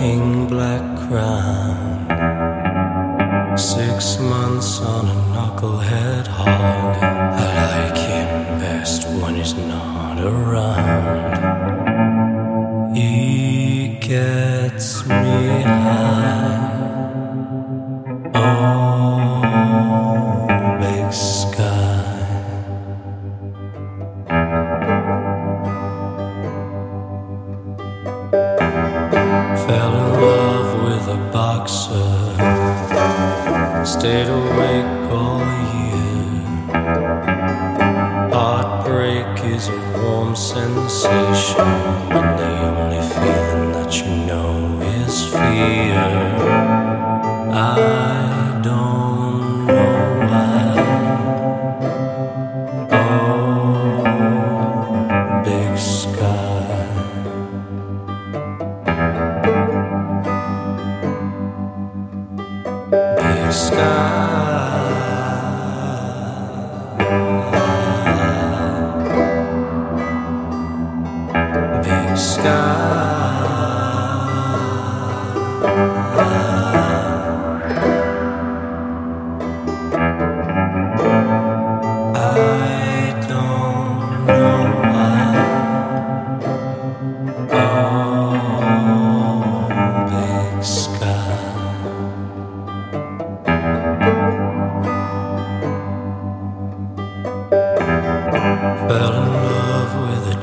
king black crown. Six months on a knucklehead hog. I like him best when he's not around. He gets me high. Stayed awake all year. Heartbreak is a warm sensation when the only feeling that you know is fear. Sky.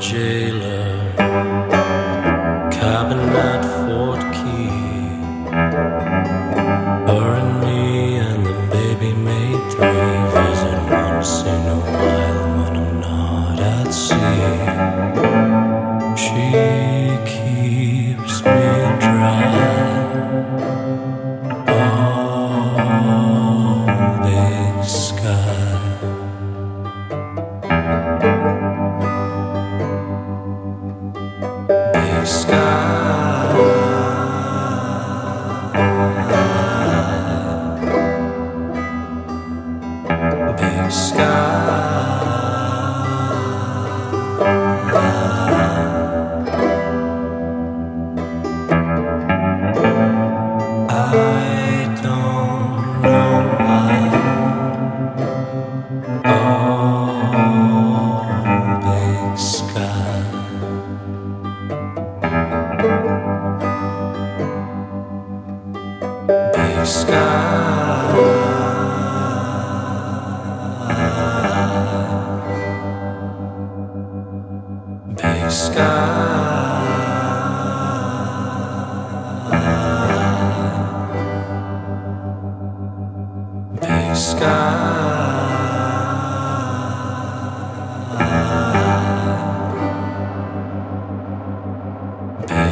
Jailer, cabin at Fort Key. Her and me and the baby made three. Visit once in a while when I'm not at sea. Sky. Big sky.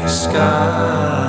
Sky.